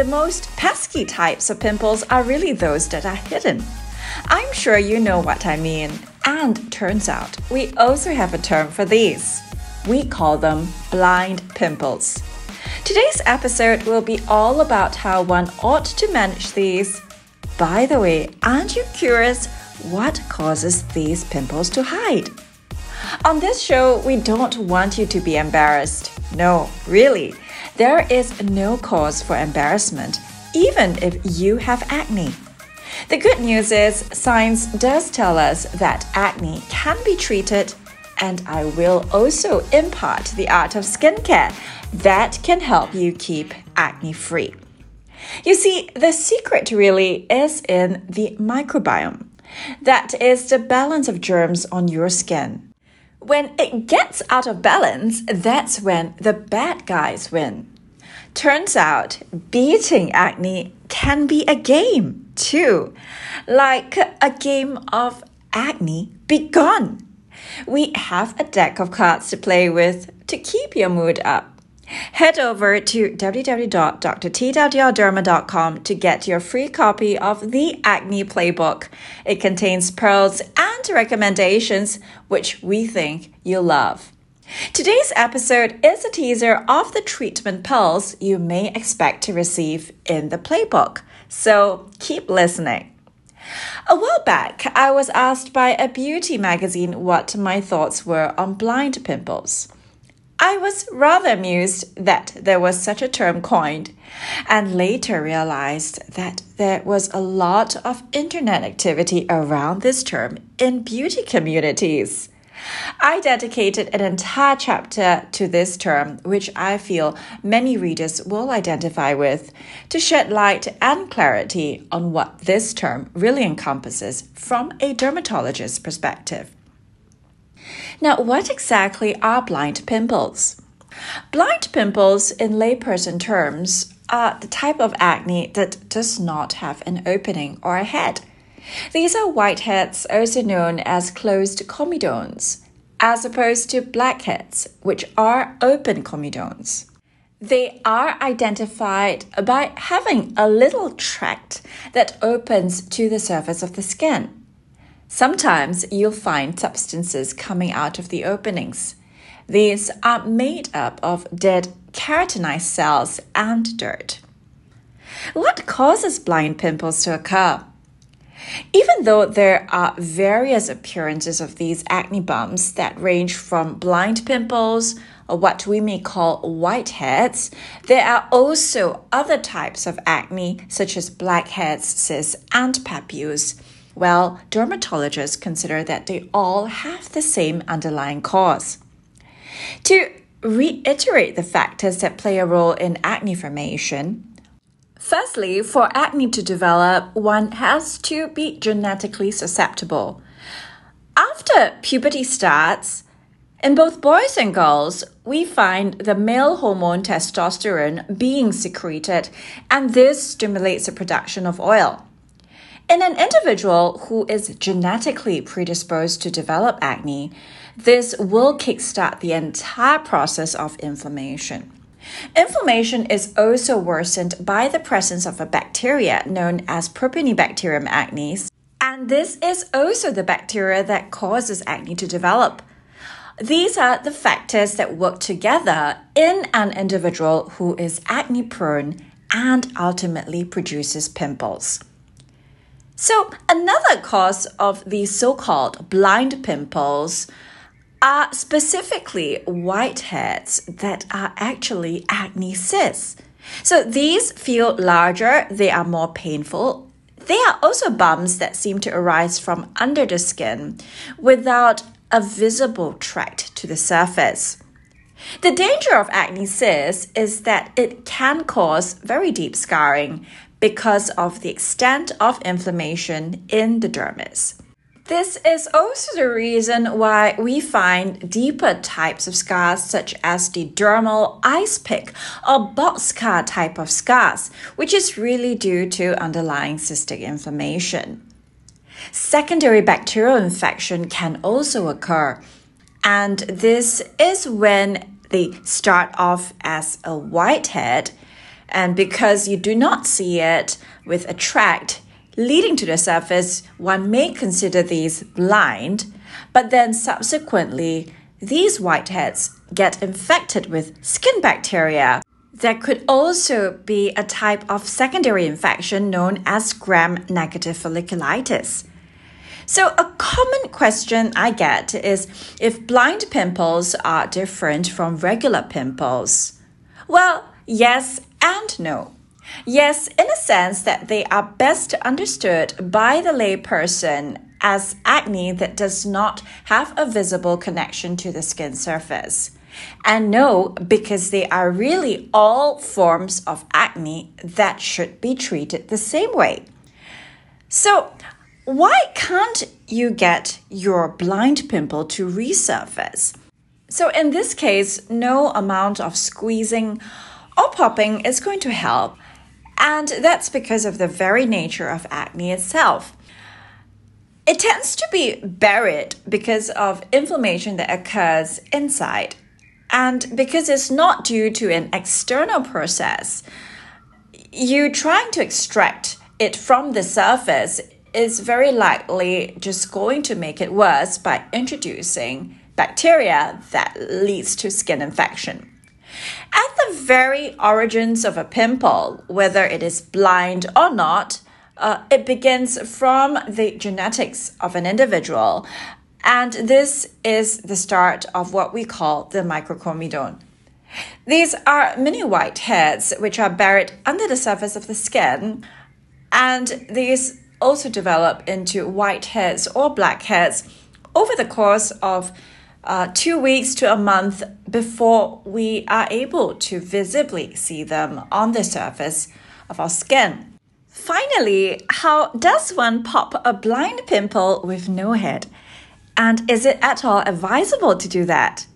the most pesky types of pimples are really those that are hidden. I'm sure you know what I mean. And turns out we also have a term for these. We call them blind pimples. Today's episode will be all about how one ought to manage these. By the way, aren't you curious what causes these pimples to hide? On this show, we don't want you to be embarrassed. No, really. There is no cause for embarrassment, even if you have acne. The good news is, science does tell us that acne can be treated, and I will also impart the art of skincare that can help you keep acne free. You see, the secret really is in the microbiome. That is the balance of germs on your skin. When it gets out of balance, that's when the bad guys win. Turns out, beating acne can be a game too, like a game of acne be gone. We have a deck of cards to play with to keep your mood up. Head over to www.drtwlderma.com to get your free copy of the Acne Playbook. It contains pearls and recommendations which we think you'll love. Today's episode is a teaser of the treatment pearls you may expect to receive in the playbook, so keep listening. A while back, I was asked by a beauty magazine what my thoughts were on blind pimples. I was rather amused that there was such a term coined, and later realized that there was a lot of internet activity around this term in beauty communities. I dedicated an entire chapter to this term, which I feel many readers will identify with, to shed light and clarity on what this term really encompasses from a dermatologist's perspective. Now, what exactly are blind pimples? Blind pimples, in layperson terms, are the type of acne that does not have an opening or a head. These are whiteheads, also known as closed comedones, as opposed to blackheads, which are open comedones. They are identified by having a little tract that opens to the surface of the skin. Sometimes you'll find substances coming out of the openings. These are made up of dead keratinized cells and dirt. What causes blind pimples to occur? Even though there are various appearances of these acne bumps that range from blind pimples or what we may call whiteheads, there are also other types of acne such as blackheads, cysts, and papules well, dermatologists consider that they all have the same underlying cause. To reiterate the factors that play a role in acne formation, Firstly, for acne to develop, one has to be genetically susceptible. After puberty starts, in both boys and girls, we find the male hormone testosterone being secreted, and this stimulates the production of oil. In an individual who is genetically predisposed to develop acne, this will kickstart the entire process of inflammation. Inflammation is also worsened by the presence of a bacteria known as Propionibacterium acnes, and this is also the bacteria that causes acne to develop. These are the factors that work together in an individual who is acne prone and ultimately produces pimples. So, another cause of these so called blind pimples are specifically whiteheads that are actually acne cysts. So, these feel larger, they are more painful. They are also bumps that seem to arise from under the skin without a visible tract to the surface. The danger of acne cysts is that it can cause very deep scarring, because of the extent of inflammation in the dermis. This is also the reason why we find deeper types of scars, such as the dermal ice pick or box scar type of scars, which is really due to underlying cystic inflammation. Secondary bacterial infection can also occur, and this is when they start off as a whitehead And because you do not see it with a tract leading to the surface, one may consider these blind, but then subsequently, these whiteheads get infected with skin bacteria. There could also be a type of secondary infection known as gram negative folliculitis. So, a common question I get is if blind pimples are different from regular pimples. Well, yes and no. Yes, in a sense that they are best understood by the layperson as acne that does not have a visible connection to the skin surface. And no, because they are really all forms of acne that should be treated the same way. So, why can't you get your blind pimple to resurface? So, in this case, no amount of squeezing or popping is going to help. And that's because of the very nature of acne itself. It tends to be buried because of inflammation that occurs inside. And because it's not due to an external process, you trying to extract it from the surface is very likely just going to make it worse by introducing bacteria that leads to skin infection. At the very origins of a pimple, whether it is blind or not, uh, it begins from the genetics of an individual, and this is the start of what we call the microcomedone. These are mini white heads which are buried under the surface of the skin, and these also develop into white heads or black heads over the course of uh, two weeks to a month before we are able to visibly see them on the surface of our skin. Finally, how does one pop a blind pimple with no head? And is it at all advisable to do that?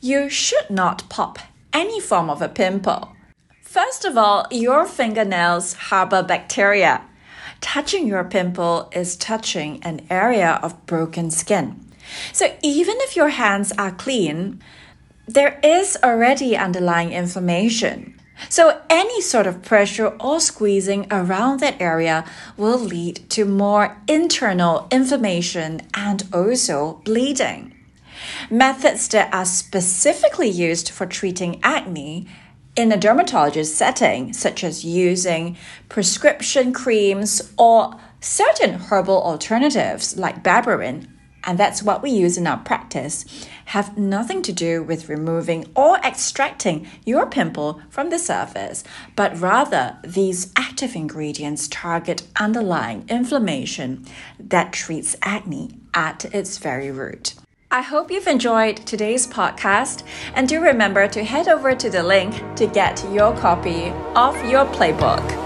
You should not pop any form of a pimple. First of all, your fingernails harbor bacteria. Touching your pimple is touching an area of broken skin. So even if your hands are clean, there is already underlying inflammation. So any sort of pressure or squeezing around that area will lead to more internal inflammation and also bleeding. Methods that are specifically used for treating acne in a dermatologist setting, such as using prescription creams or certain herbal alternatives like berberine, and that's what we use in our practice, have nothing to do with removing or extracting your pimple from the surface, but rather these active ingredients target underlying inflammation that treats acne at its very root. I hope you've enjoyed today's podcast and do remember to head over to the link to get your copy of your playbook.